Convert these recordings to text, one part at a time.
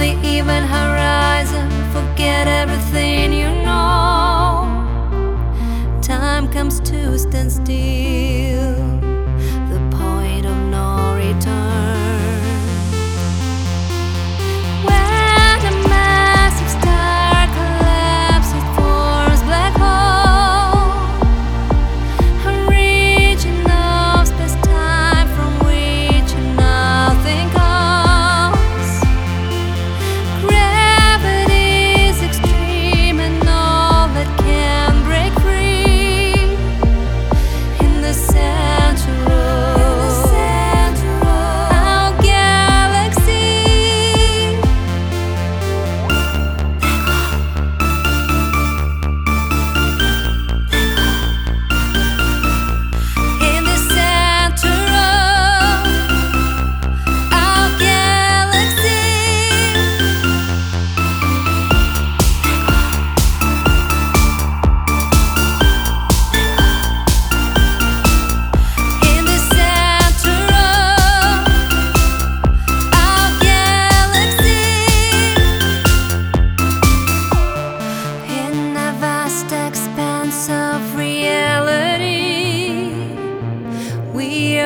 event horizon, forget everything you know. Time comes to stand still,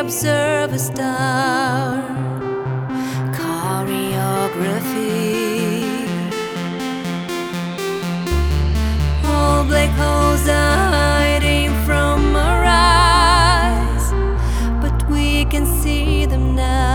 observe a star choreography. All black holes are hiding from our eyes, but we can see them now.